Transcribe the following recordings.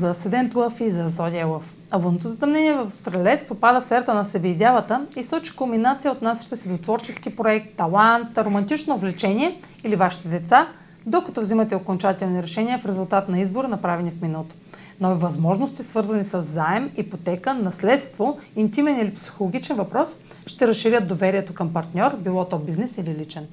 За Седент Лъв и за Зодия Лъв. Лунното затъмнение в Стрелец попада в сферата на себеизявата и сочи комбинация отнасяща се до творчески проект, талант, романтично влечение или вашите деца, докато взимате окончателни решения в резултат на избор, направени в миналото. Нови възможности, свързани с заем, ипотека, наследство, интимен или психологичен въпрос, ще разширят доверието към партньор, било то бизнес или личен.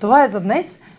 Това е за днес.